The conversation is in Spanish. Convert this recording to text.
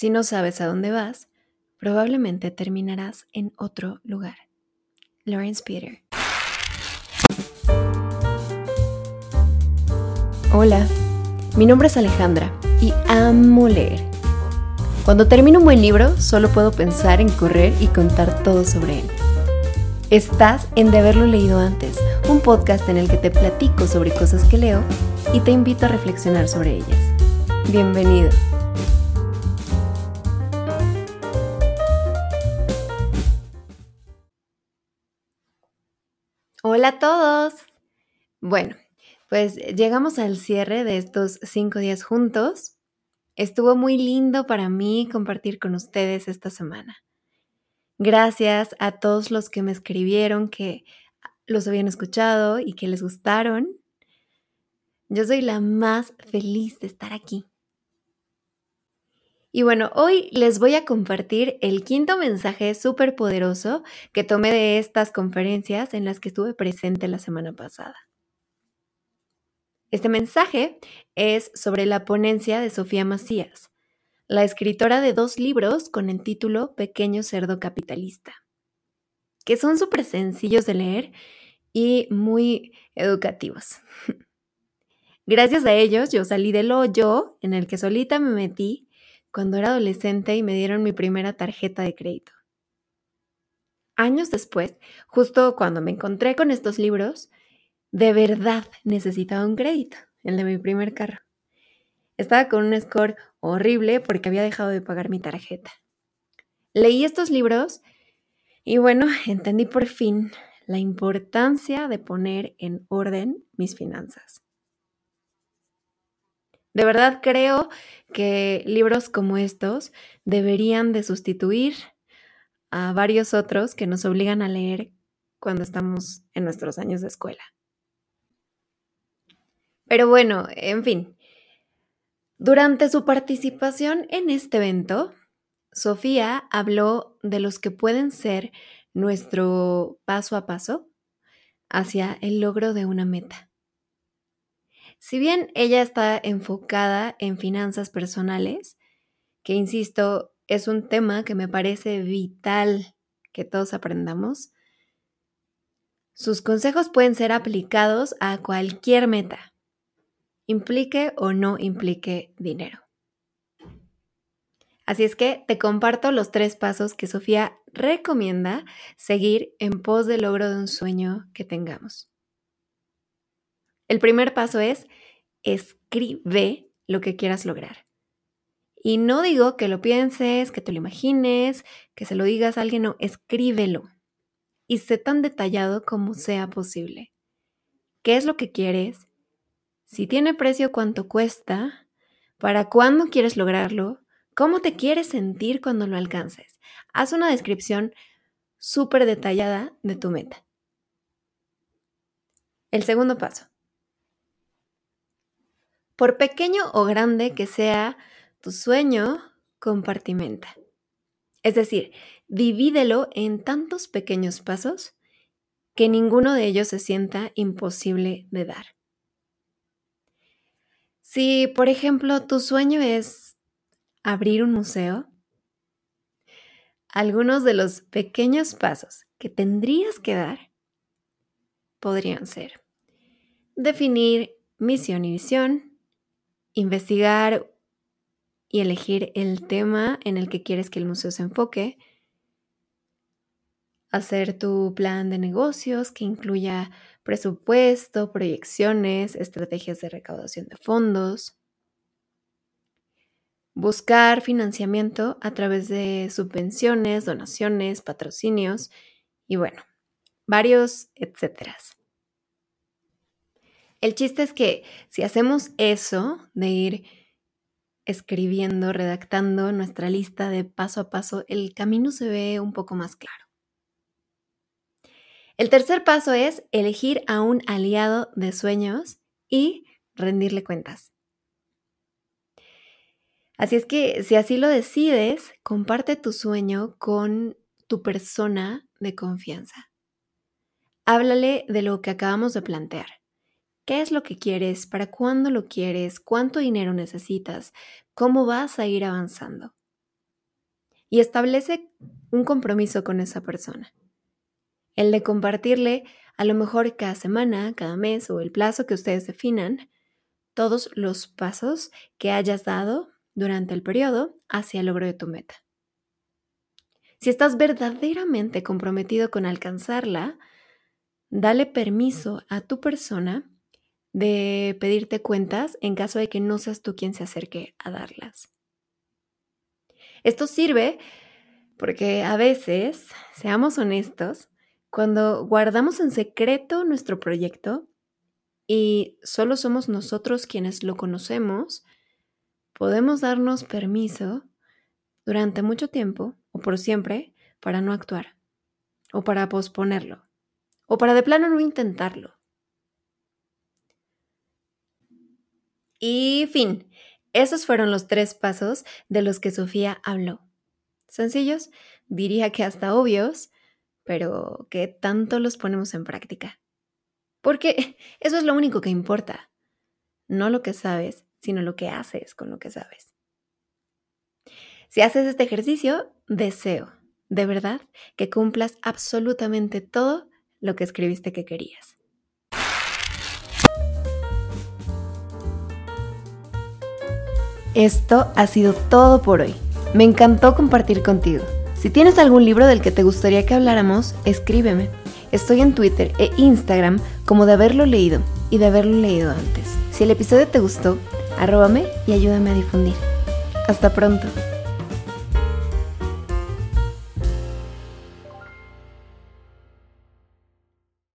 Si no sabes a dónde vas, probablemente terminarás en otro lugar. Lawrence Peter. Hola, mi nombre es Alejandra y amo leer. Cuando termino un buen libro, solo puedo pensar en correr y contar todo sobre él. Estás en De haberlo leído antes, un podcast en el que te platico sobre cosas que leo y te invito a reflexionar sobre ellas. Bienvenido. Hola a todos. Bueno, pues llegamos al cierre de estos cinco días juntos. Estuvo muy lindo para mí compartir con ustedes esta semana. Gracias a todos los que me escribieron que los habían escuchado y que les gustaron. Yo soy la más feliz de estar aquí. Y bueno, hoy les voy a compartir el quinto mensaje súper poderoso que tomé de estas conferencias en las que estuve presente la semana pasada. Este mensaje es sobre la ponencia de Sofía Macías, la escritora de dos libros con el título Pequeño Cerdo Capitalista, que son súper sencillos de leer y muy educativos. Gracias a ellos yo salí del hoyo en el que solita me metí cuando era adolescente y me dieron mi primera tarjeta de crédito. Años después, justo cuando me encontré con estos libros, de verdad necesitaba un crédito, el de mi primer carro. Estaba con un score horrible porque había dejado de pagar mi tarjeta. Leí estos libros y bueno, entendí por fin la importancia de poner en orden mis finanzas. De verdad creo que libros como estos deberían de sustituir a varios otros que nos obligan a leer cuando estamos en nuestros años de escuela. Pero bueno, en fin, durante su participación en este evento, Sofía habló de los que pueden ser nuestro paso a paso hacia el logro de una meta. Si bien ella está enfocada en finanzas personales, que insisto, es un tema que me parece vital que todos aprendamos, sus consejos pueden ser aplicados a cualquier meta implique o no implique dinero. Así es que te comparto los tres pasos que Sofía recomienda seguir en pos del logro de un sueño que tengamos. El primer paso es escribe lo que quieras lograr. Y no digo que lo pienses, que te lo imagines, que se lo digas a alguien, no, escríbelo. Y sé tan detallado como sea posible. ¿Qué es lo que quieres? Si tiene precio, cuánto cuesta, para cuándo quieres lograrlo, cómo te quieres sentir cuando lo alcances. Haz una descripción súper detallada de tu meta. El segundo paso. Por pequeño o grande que sea tu sueño, compartimenta. Es decir, divídelo en tantos pequeños pasos que ninguno de ellos se sienta imposible de dar. Si, por ejemplo, tu sueño es abrir un museo, algunos de los pequeños pasos que tendrías que dar podrían ser definir misión y visión, investigar y elegir el tema en el que quieres que el museo se enfoque, hacer tu plan de negocios que incluya presupuesto, proyecciones, estrategias de recaudación de fondos, buscar financiamiento a través de subvenciones, donaciones, patrocinios y bueno, varios etcétera. El chiste es que si hacemos eso de ir escribiendo, redactando nuestra lista de paso a paso, el camino se ve un poco más claro. El tercer paso es elegir a un aliado de sueños y rendirle cuentas. Así es que si así lo decides, comparte tu sueño con tu persona de confianza. Háblale de lo que acabamos de plantear. ¿Qué es lo que quieres? ¿Para cuándo lo quieres? ¿Cuánto dinero necesitas? ¿Cómo vas a ir avanzando? y establece un compromiso con esa persona. El de compartirle a lo mejor cada semana, cada mes o el plazo que ustedes definan, todos los pasos que hayas dado durante el periodo hacia el logro de tu meta. Si estás verdaderamente comprometido con alcanzarla, dale permiso a tu persona de pedirte cuentas en caso de que no seas tú quien se acerque a darlas. Esto sirve porque a veces, seamos honestos, cuando guardamos en secreto nuestro proyecto y solo somos nosotros quienes lo conocemos, podemos darnos permiso durante mucho tiempo o por siempre para no actuar o para posponerlo o para de plano no intentarlo. Y fin, esos fueron los tres pasos de los que Sofía habló. Sencillos, diría que hasta obvios, pero que tanto los ponemos en práctica. Porque eso es lo único que importa. No lo que sabes, sino lo que haces con lo que sabes. Si haces este ejercicio, deseo, de verdad, que cumplas absolutamente todo lo que escribiste que querías. Esto ha sido todo por hoy. Me encantó compartir contigo. Si tienes algún libro del que te gustaría que habláramos, escríbeme. Estoy en Twitter e Instagram como de haberlo leído y de haberlo leído antes. Si el episodio te gustó, arróbame y ayúdame a difundir. Hasta pronto.